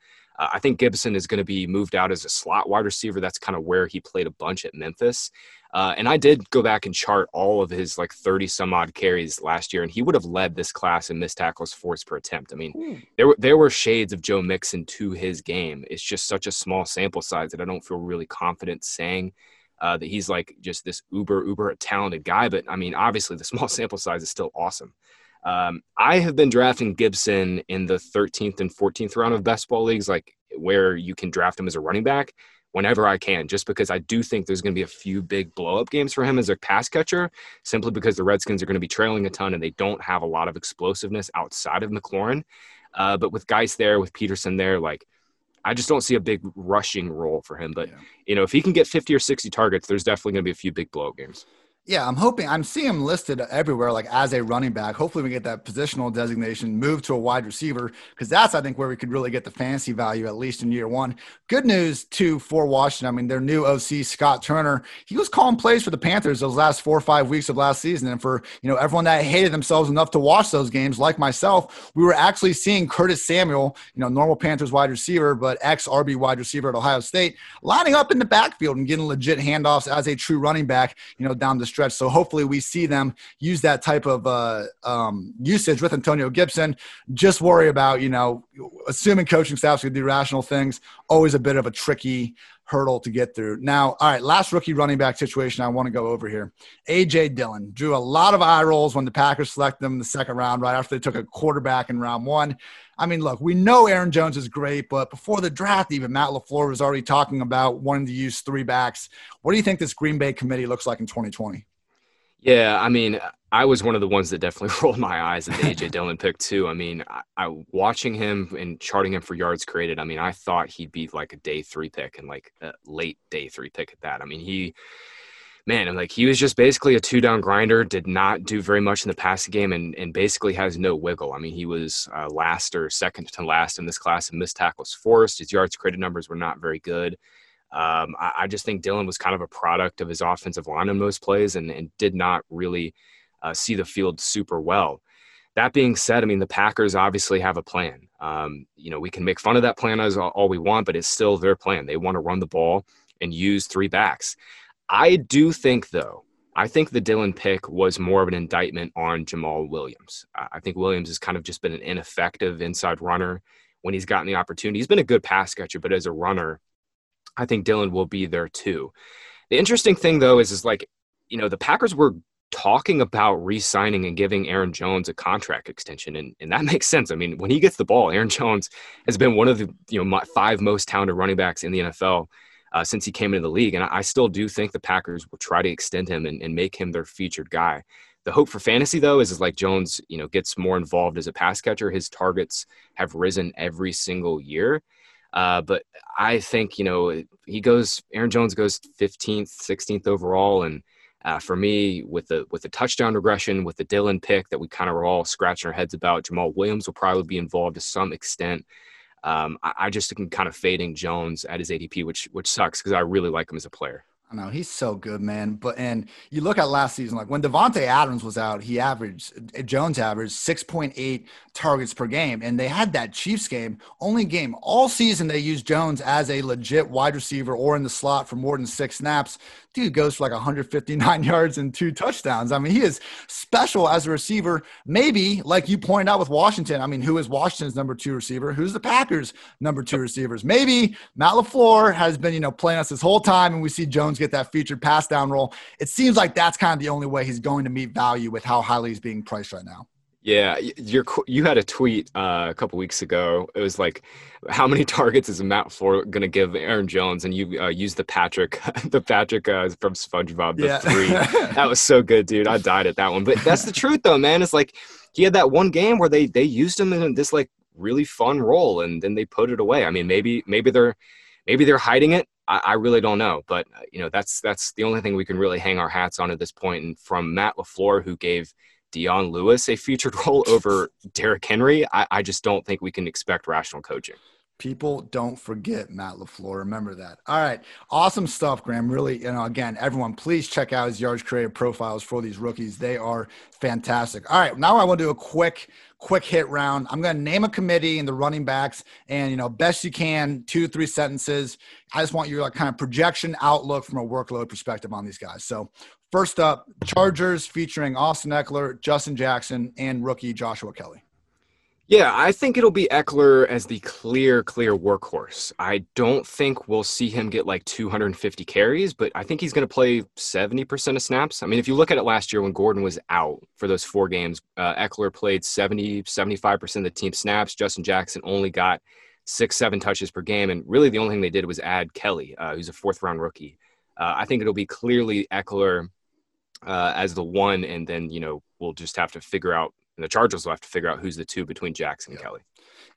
Uh, I think Gibson is going to be moved out as a slot wide receiver. That's kind of where he played a bunch at Memphis. Uh, and I did go back and chart all of his like 30 some odd carries last year, and he would have led this class in missed tackles forced per attempt. I mean, mm. there were there were shades of Joe Mixon to his game. It's just such a small sample size that I don't feel really confident saying uh, that he's like just this uber uber talented guy. But I mean, obviously the small sample size is still awesome. Um, I have been drafting Gibson in the 13th and 14th round of best ball leagues, like where you can draft him as a running back whenever I can, just because I do think there's going to be a few big blow up games for him as a pass catcher, simply because the Redskins are going to be trailing a ton and they don't have a lot of explosiveness outside of McLaurin. Uh, but with guys there, with Peterson there, like I just don't see a big rushing role for him. But yeah. you know, if he can get 50 or 60 targets, there's definitely going to be a few big blow up games. Yeah, I'm hoping I'm seeing him listed everywhere, like as a running back. Hopefully, we get that positional designation moved to a wide receiver because that's I think where we could really get the fantasy value at least in year one. Good news too for Washington. I mean, their new OC Scott Turner, he was calling plays for the Panthers those last four or five weeks of last season, and for you know everyone that hated themselves enough to watch those games, like myself, we were actually seeing Curtis Samuel, you know, normal Panthers wide receiver, but ex RB wide receiver at Ohio State, lining up in the backfield and getting legit handoffs as a true running back, you know, down the stretch. So hopefully we see them use that type of uh, um, usage with Antonio Gibson. Just worry about, you know, assuming coaching staffs can do rational things, always a bit of a tricky hurdle to get through. Now, all right, last rookie running back situation I want to go over here. AJ Dillon drew a lot of eye rolls when the Packers selected him in the second round, right after they took a quarterback in round one. I mean, look, we know Aaron Jones is great, but before the draft, even Matt LaFleur was already talking about wanting to use three backs. What do you think this Green Bay committee looks like in 2020? Yeah, I mean, I was one of the ones that definitely rolled my eyes at the AJ Dillon pick too. I mean, I, I, watching him and charting him for yards created. I mean, I thought he'd be like a day three pick and like a late day three pick at that. I mean, he, man, I'm like he was just basically a two down grinder. Did not do very much in the passing game and and basically has no wiggle. I mean, he was uh, last or second to last in this class in missed tackles forced. His yards created numbers were not very good. Um, I, I, just think Dillon was kind of a product of his offensive line in most plays and, and did not really uh, see the field super well. That being said, I mean, the Packers obviously have a plan. Um, you know, we can make fun of that plan as all we want, but it's still their plan. They want to run the ball and use three backs. I do think, though, I think the Dillon pick was more of an indictment on Jamaal Williams. I think Williams has kind of just been an ineffective inside runner when he's gotten the opportunity. He's been a good pass catcher, but as a runner, I think Dillon will be there too. The interesting thing though is is like, you know, the Packers were talking about re-signing and giving Aaron Jones a contract extension, and, and that makes sense. I mean, when he gets the ball, Aaron Jones has been one of the you know five most talented running backs in the NFL uh, since he came into the league, and I, I, still do think the Packers will try to extend him and, and make him their featured guy. The hope for fantasy though is, is like Jones, you know, gets more involved as a pass catcher. His targets have risen every single year. Uh, but I think you know he goes. Aaron Jones goes 15th, 16th overall, and uh, for me, with the with the touchdown regression, with the Dillon pick that we kind of were all scratching our heads about, Jamaal Williams will probably be involved to some extent. Um, I, I just am kind of fading Jones at his ADP, which which sucks because I really like him as a player. I know he's so good, man. But and you look at last season, like when Davante Adams was out, he averaged Jones averaged six point eight targets per game, and they had that Chiefs game, only game all season they used Jones as a legit wide receiver or in the slot for more than six snaps dude goes for like 159 yards and two touchdowns. I mean, he is special as a receiver. Maybe, like you pointed out with Washington, I mean, who is Washington's number two receiver? Who's the Packers' number two receivers? Maybe Matt LaFleur has been, you know, playing us this whole time and we see Jones get that featured pass down role. It seems like that's kind of the only way he's going to meet value with how highly he's being priced right now. Yeah, you you had a tweet uh, a couple weeks ago. It was like, how many targets is Matt LaFleur going to give Aaron Jones? And you uh, used the Patrick, the Patrick uh, from SpongeBob, the yeah. three. that was so good, dude. I died at that one. But that's the truth, though, man. It's like he had that one game where they they used him in this like really fun role, and then they put it away. I mean, maybe maybe they're maybe they're hiding it. I, I really don't know, but uh, you know that's that's the only thing we can really hang our hats on at this point. And from Matt LaFleur, who gave Dion Lewis a featured role over Derrick Henry, I, I just don't think we can expect rational coaching. People don't forget Matt LaFleur. Remember that. All right. Awesome stuff, Graham. Really, you know, again, everyone, please check out his yards created profiles for these rookies. They are fantastic. All right. Now I want to do a quick, quick hit round. I'm going to name a committee and the running backs and, you know, best you can, two, three sentences. I just want your like, kind of projection outlook from a workload perspective on these guys. So First up, Chargers featuring Austin Ekeler, Justin Jackson, and rookie Joshua Kelly. Yeah, I think it'll be Ekeler as the clear, clear workhorse. I don't think we'll see him get like 250 carries, but I think he's going to play 70% of snaps. I mean, if you look at it last year when Gordon was out for those four games, uh, Ekeler played 70, 75% of the team snaps. Justin Jackson only got six, seven touches per game. And really the only thing they did was add Kelly, uh, who's a fourth round rookie. Uh, I think it'll be clearly Ekeler uh, as the one, and then you know we'll just have to figure out. And the Chargers will have to figure out who's the two between Jackson and Kelly.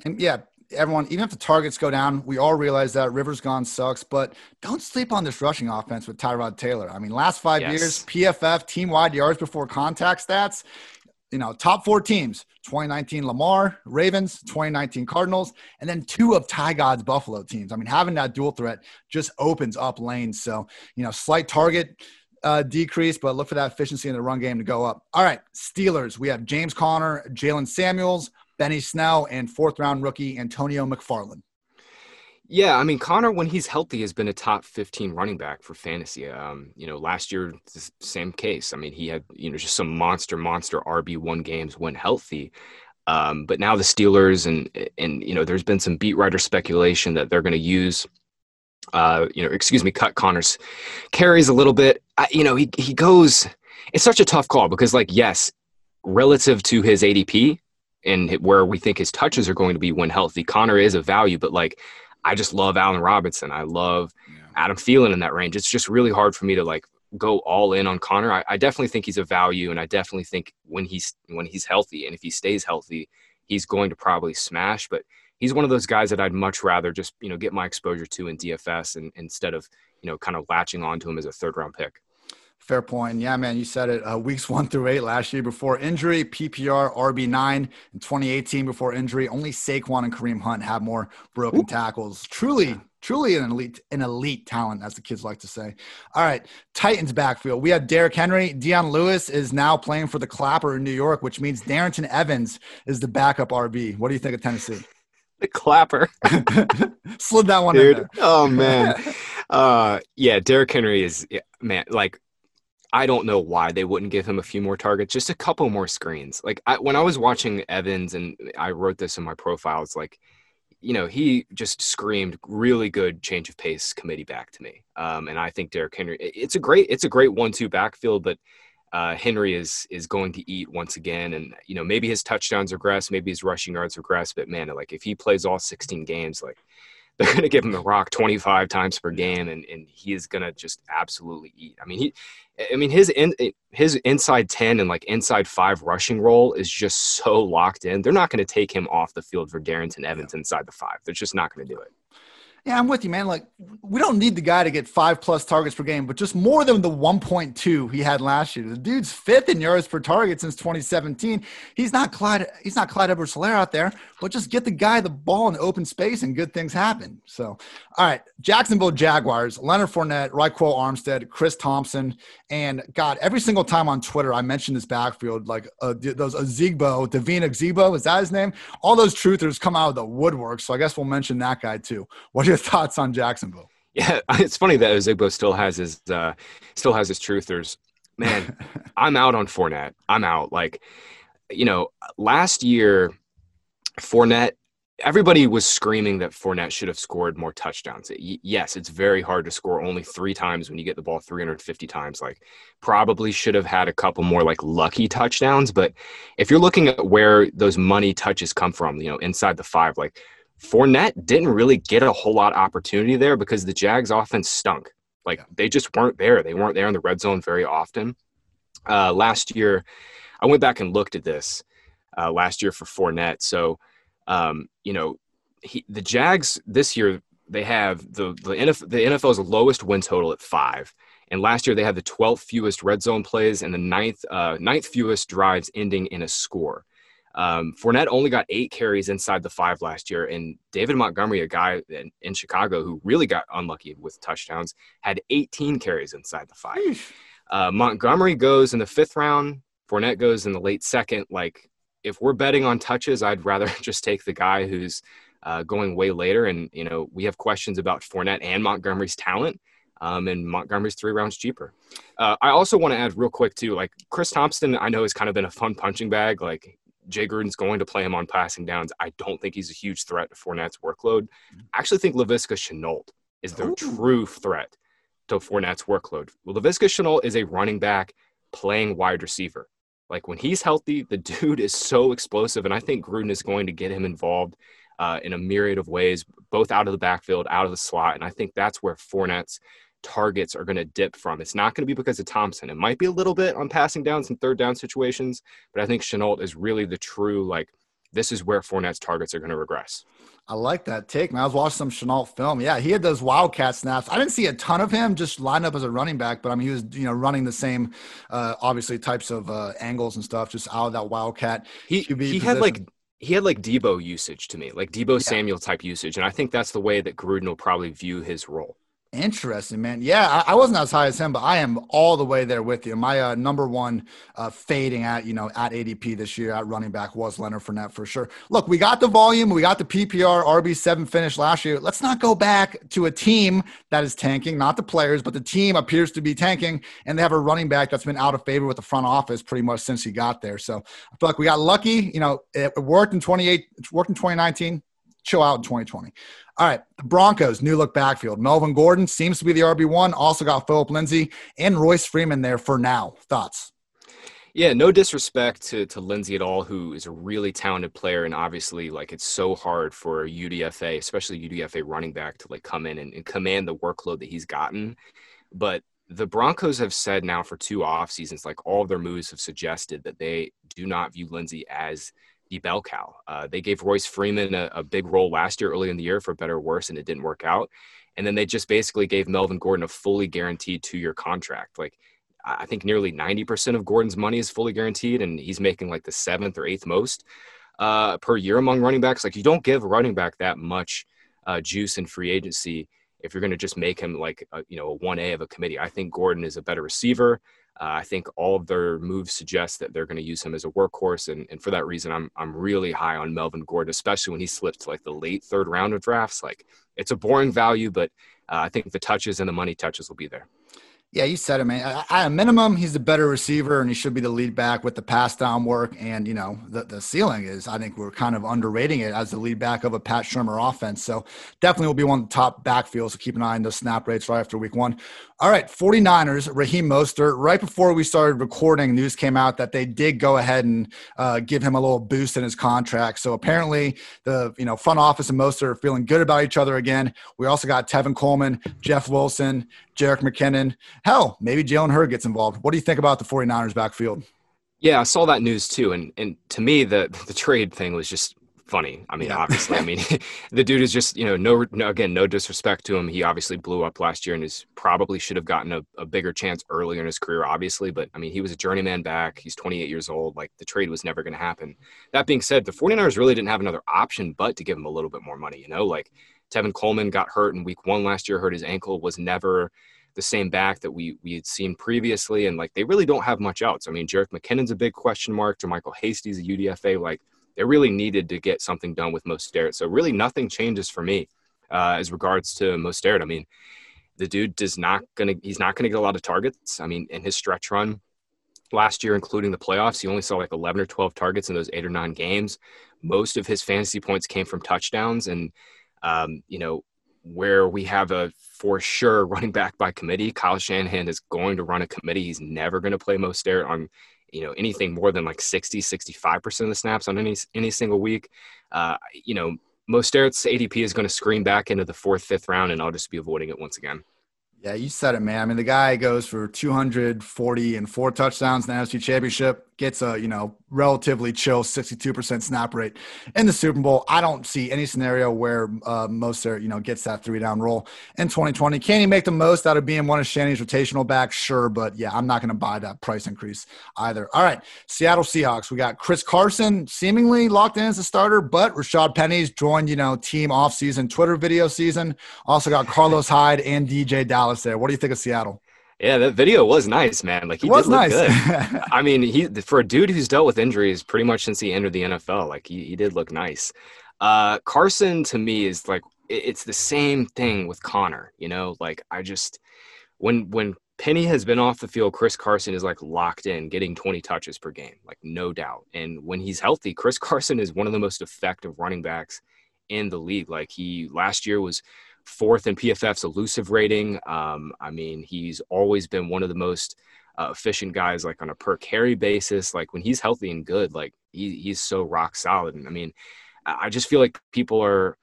And yeah, everyone, even if the targets go down, we all realize that Rivers gone sucks, but don't sleep on this rushing offense with Tyrod Taylor. I mean, last five yes. years, PFF team wide yards before contact stats, you know, top four teams 2019 Lamar, Ravens, 2019 Cardinals, and then two of Tyrod's Buffalo teams. I mean, having that dual threat just opens up lanes. So, you know, slight target uh, decrease, but look for that efficiency in the run game to go up. All right, Steelers. We have James Conner, Jaylen Samuels, Benny Snell, and fourth round rookie Antonio McFarland. Yeah, I mean Conner, when he's healthy, has been a top 15 running back for fantasy. Um, you know, last year, same case. I mean, he had you know just some monster, monster RB one games when healthy. Um, but now the Steelers and and you know, there's been some beat writer speculation that they're going to use uh, you know, excuse me, cut Conner's carries a little bit. I, you know, he he goes. It's such a tough call because, like, yes, relative to his ADP and where we think his touches are going to be when healthy, Conner is a value. But like, I just love Allen Robinson. I love yeah. Adam Thielen in that range. It's just really hard for me to like go all in on Conner. I, I definitely think he's a value, and I definitely think when he's when he's healthy and if he stays healthy, he's going to probably smash. But he's one of those guys that I'd much rather just you know get my exposure to in DFS and instead of you know kind of latching onto him as a third round pick. Fair point. Yeah, man, you said it. Uh, weeks one through eight last year before injury, PPR RB9 in 2018 before injury. Only Saquon and Kareem Hunt have more broken Ooh. tackles. Truly, truly an elite, an elite talent, as the kids like to say. All right, Titans backfield. We have Derrick Henry. Dion Lewis is now playing for the Clapper in New York, which means Darrynton Evans is the backup RB. What do you think of Tennessee? The clapper. Slid that one Dude, Oh man. Uh yeah, Derrick Henry is man, like I don't know why they wouldn't give him a few more targets, just a couple more screens. Like I, when I was watching Evans and I wrote this in my profile, it's like, you know, he just screamed really good change of pace committee back to me. Um, and I think Derrick Henry, it's a great, it's a great one-two backfield, but uh, Henry is is going to eat once again, and you know maybe his touchdowns regress, maybe his rushing yards regress, but man, like if he plays all 16 games, like they're going to give him the rock 25 times per game, and and he is going to just absolutely eat. I mean he, I mean his in, his inside 10 and like inside five rushing role is just so locked in. They're not going to take him off the field for Darrynton Evans inside the five. They're just not going to do it. Yeah, I'm with you, man. Like, we don't need the guy to get five plus targets per game, but just more than the 1.2 he had last year. The dude's fifth in yards per target since 2017. He's not Clyde. He's not Clyde Edwards-Helaire out there, but just get the guy the ball in open space and good things happen. So, all right, Jacksonville Jaguars, Leonard Fournette, Ryquell Armstead, Chris Thompson, and God, every single time on Twitter I mention this backfield, like uh, those Ozigbo, Devine Ozigbo, is that his name? All those truthers come out of the woodwork. So I guess we'll mention that guy too. What your thoughts on Jacksonville? Yeah, it's funny that Ozigbo still has his uh, still has his truthers. Man, I'm out on Fournette. I'm out. Like, you know, last year, Fournette everybody was screaming that Fournette should have scored more touchdowns. yes, it's very hard to score only three times when you get the ball 350 times. Like, probably should have had a couple more like lucky touchdowns. But if you're looking at where those money touches come from, you know, inside the five, like Fournette didn't really get a whole lot of opportunity there because the Jags offense stunk. Like, they just weren't there. They weren't there in the red zone very often. Uh, last year, I went back and looked at this uh, last year for Fournette. So, um, you know, he, the Jags this year they have the the, NFL, the NFL's lowest win total at five, and last year they had the 12th fewest red zone plays and the ninth uh, ninth fewest drives ending in a score. Um, Fournette only got eight carries inside the five last year, and David Montgomery, a guy in, in Chicago who really got unlucky with touchdowns, had 18 carries inside the five. Uh, Montgomery goes in the fifth round. Fournette goes in the late second. Like if we're betting on touches, I'd rather just take the guy who's uh, going way later. And you know, we have questions about Fournette and Montgomery's talent. Um, and Montgomery's three rounds cheaper. Uh, I also want to add real quick too, like Chris Thompson, I know has kind of been a fun punching bag. Like Jay Gruden's going to play him on passing downs. I don't think he's a huge threat to Fournette's workload. I actually think Laviska Shenault is the Ooh. true threat to Fournette's workload. Well, Laviska Shenault is a running back playing wide receiver. Like when he's healthy, the dude is so explosive, and I think Gruden is going to get him involved uh, in a myriad of ways, both out of the backfield, out of the slot, and I think that's where Fournette's targets are going to dip from. It's not going to be because of Thompson. It might be a little bit on passing downs and third down situations, but I think Shenault is really the true like this is where Fournette's targets are going to regress. I like that take, man. I was watching some Shenault film. Yeah, he had those wildcat snaps. I didn't see a ton of him just lined up as a running back, but I mean, he was you know running the same, uh, obviously types of uh, angles and stuff, just out of that wildcat. He he had like he had like Deebo usage to me, like Deebo yeah. Samuel type usage, and I think that's the way that Gruden will probably view his role. Interesting, man. Yeah, I, I, wasn't as high as him, but I am all the way there with you. My uh, number one uh, fading at you know at ADP this year at running back was Leonard Fournette for sure. Look, we got the volume, we got the PPR RB seven finish last year. Let's not go back to a team that is tanking, not the players, but the team appears to be tanking, and they have a running back that's been out of favor with the front office pretty much since he got there. So I feel like we got lucky. You know, it worked in twenty eight, worked in twenty nineteen. Chill out in twenty twenty. All right, the Broncos, new look backfield. Melvin Gordon seems to be the RB1. Also got Philip Lindsay and Royce Freeman there for now. Thoughts? Yeah, no disrespect to, to Lindsay at all, who is a really talented player. And obviously, like, it's so hard for a UDFA, especially UDFA running back, to like come in and, and command the workload that he's gotten. But the Broncos have said now for two off seasons, like all of their moves have suggested that they do not view Lindsay as the bell cow. Uh, they gave Royce Freeman a, a, big role last year, early in the year, for better or worse, and it didn't work out. And then they just basically gave Melvin Gordon a fully guaranteed two-year contract. Like I think nearly 90% of Gordon's money is fully guaranteed, and he's making like the seventh or eighth most uh, per year among running backs. Like you don't give a running back that much uh, juice in free agency if you're going to just make him like a, you know a 1A of a committee. I think Gordon is a better receiver. Uh, I think all of their moves suggest that they're going to use him as a workhorse, and, and for that reason, I'm I'm really high on Melvin Gordon, especially when he slipped to like the late third round of drafts. Like it's a boring value, but uh, I think the touches and the money touches will be there. Yeah, you said it, man. At a minimum, he's the better receiver, and he should be the lead back with the pass down work. And you know, the the ceiling is, I think we're kind of underrating it as the lead back of a Pat Shurmur offense. So definitely will be one of the top backfields. So keep an eye on those snap rates right after week one. All right, 49ers, Raheem Mostert. Right before we started recording, news came out that they did go ahead and uh, give him a little boost in his contract. So apparently, the you know front office and Mostert are feeling good about each other again. We also got Tevin Coleman, Jeff Wilson, Jerick McKinnon. Hell, maybe Jalen Hurd gets involved. What do you think about the 49ers backfield? Yeah, I saw that news too, and and to me, the the trade thing was just funny. I mean, yeah. obviously, I mean, the dude is just, you know, no, no, again, no disrespect to him. He obviously blew up last year and is probably should have gotten a, a, bigger chance earlier in his career, obviously. But I mean, he was a journeyman back. He's 28 years old. Like the trade was never going to happen. That being said, the 49ers really didn't have another option but to give him a little bit more money, you know, like Tevin Coleman got hurt in week one last year, hurt his ankle, was never the same back that we we had seen previously. And like they really don't have much else. I mean, Jerick McKinnon's a big question mark. JaMycal Hasty's a UDFA. Like they really needed to get something done with Mostert. So really nothing changes for me uh, as regards to Mostert. I mean, the dude does not gonna he's not gonna get a lot of targets. I mean, in his stretch run last year, including the playoffs. He only saw like 11 or 12 targets in those eight or nine games. Most of his fantasy points came from touchdowns. And, um, you know, where we have a for sure running back by committee, Kyle Shanahan is going to run a committee. He's never going to play Mostert on, you know, anything more than like 60, 65% of the snaps on any, any single week. Uh, you know, Mostert's ADP is going to screen back into the fourth, fifth round, and I'll just be avoiding it once again. Yeah, you said it, man. I mean, the guy goes for 240 and four touchdowns in the NFC Championship gets a you know relatively chill 62% snap rate in the Super Bowl. I don't see any scenario where uh, Mostert you know gets that three down role in 2020. Can he make the most out of being one of Shanny's rotational backs? Sure, but yeah, I'm not going to buy that price increase either. All right, Seattle Seahawks. We got Chris Carson seemingly locked in as a starter, but Rashad Penny's joined you know team off season Twitter video season. Also got Carlos Hyde and DeeJay Dallas there. What do you think of Seattle? Yeah, that video was nice, man. Like he was nice. I mean, he for a dude who's dealt with injuries pretty much since he entered the NFL, like he, he did look nice. Uh, Carson to me is like it's the same thing with Conner. You know, like I just when when Penny has been off the field, Chris Carson is like locked in, getting 20 touches per game, like no doubt. And when he's healthy, Chris Carson is one of the most effective running backs in the league. Like he last year was fourth in PFF's elusive rating. Um, I mean, he's always been one of the most uh, efficient guys, like on a per carry basis. Like when he's healthy and good, like he, he's so rock solid. And I mean, I just feel like people are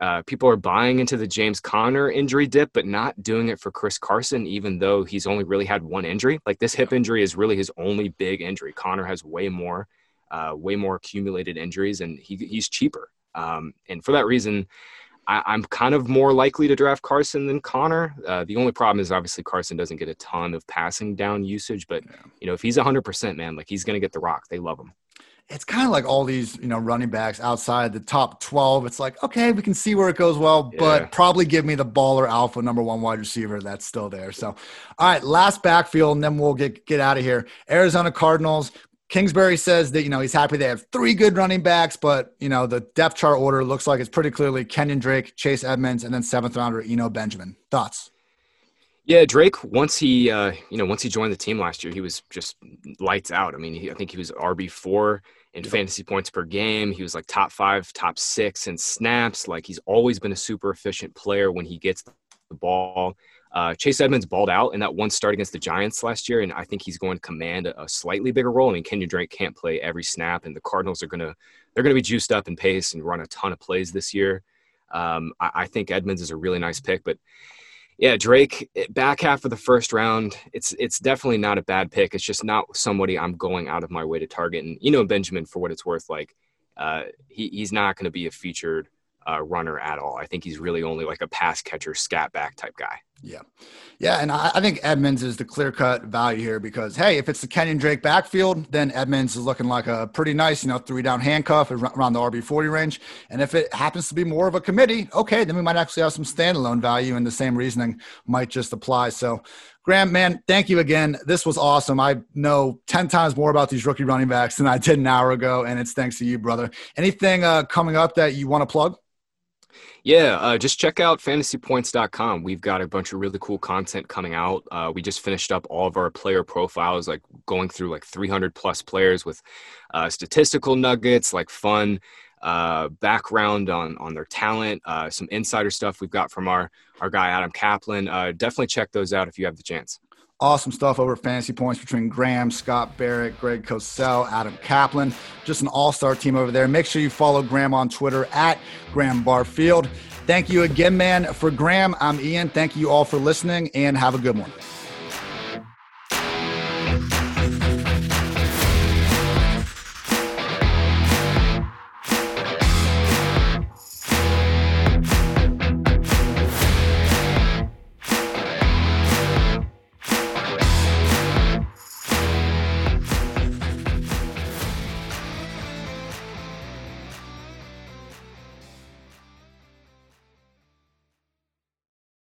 uh, people are buying into the James Conner injury dip, but not doing it for Chris Carson, even though he's only really had one injury. Like this hip injury is really his only big injury. Conner has way more, uh, way more accumulated injuries, and he, he's cheaper. Um, and for that reason, I, am kind of more likely to draft Carson than Conner. Uh, the only problem is obviously Carson doesn't get a ton of passing down usage, but yeah. you know if he's 100, percent man, like he's going to get the rock. They love him. It's kind of like all these, you know, running backs outside the top 12. It's like, okay, we can see where it goes well, yeah. but probably give me the baller alpha number one wide receiver that's still there. So, all right, last backfield, and then we'll get get out of here. Arizona Cardinals Kingsbury says that you know he's happy they have three good running backs, but you know the depth chart order looks like it's pretty clearly Kenyon Drake, Chase Edmonds, and then seventh rounder Eno Benjamin. Thoughts? Yeah, Drake. Once he, uh, you know, once he joined the team last year, he was just lights out. I mean, he, I think he was RB four in yep. fantasy points per game. He was like top five, top six in snaps. Like he's always been a super efficient player when he gets the ball. Uh, Chase Edmonds balled out in that one start against the Giants last year, and I think he's going to command a, slightly bigger role. I mean, Kenyon Drake can't play every snap, and the Cardinals are gonna they're gonna be juiced up in pace and run a ton of plays this year. Um, I, I, think Edmonds is a really nice pick, but yeah, Drake eh, back half of the first round, it's it's definitely not a bad pick. It's just not somebody I'm going out of my way to target. And you know, Benjamin, for what it's worth, like uh, he, he's not going to be a featured uh, runner at all. I think he's really only like a pass catcher, scat back type guy. Yeah. Yeah. And I, I think Edmonds is the clear cut value here because, hey, if it's the Kenyon Drake backfield, then Edmonds is looking like a pretty nice, you know, three down handcuff around the RB 40 range. And if it happens to be more of a committee, okay, then we might actually have some standalone value and the same reasoning might just apply. So, Graham, man, thank you again. This was awesome. I know 10 times more about these rookie running backs than I did an hour ago. And it's thanks to you, brother. Anything uh, coming up that you want to plug? Yeah, uh, just check out fantasypoints.com. We've got a bunch of really cool content coming out. Uh, we just finished up all of our player profiles, like going through like 300 plus players with uh, statistical nuggets, like fun uh, background on on their talent, uh, some insider stuff we've got from our our guy Adam Kaplan. Uh, definitely check those out if you have the chance. Awesome stuff over Fantasy Points between Graham, Scott Barrett, Greg Cosell, Adam Kaplan. Just an all star team over there. Make sure you follow Graham on Twitter at Graham Barfield. Thank you again, man. For Graham, I'm Ian. Thank you all for listening and have a good one.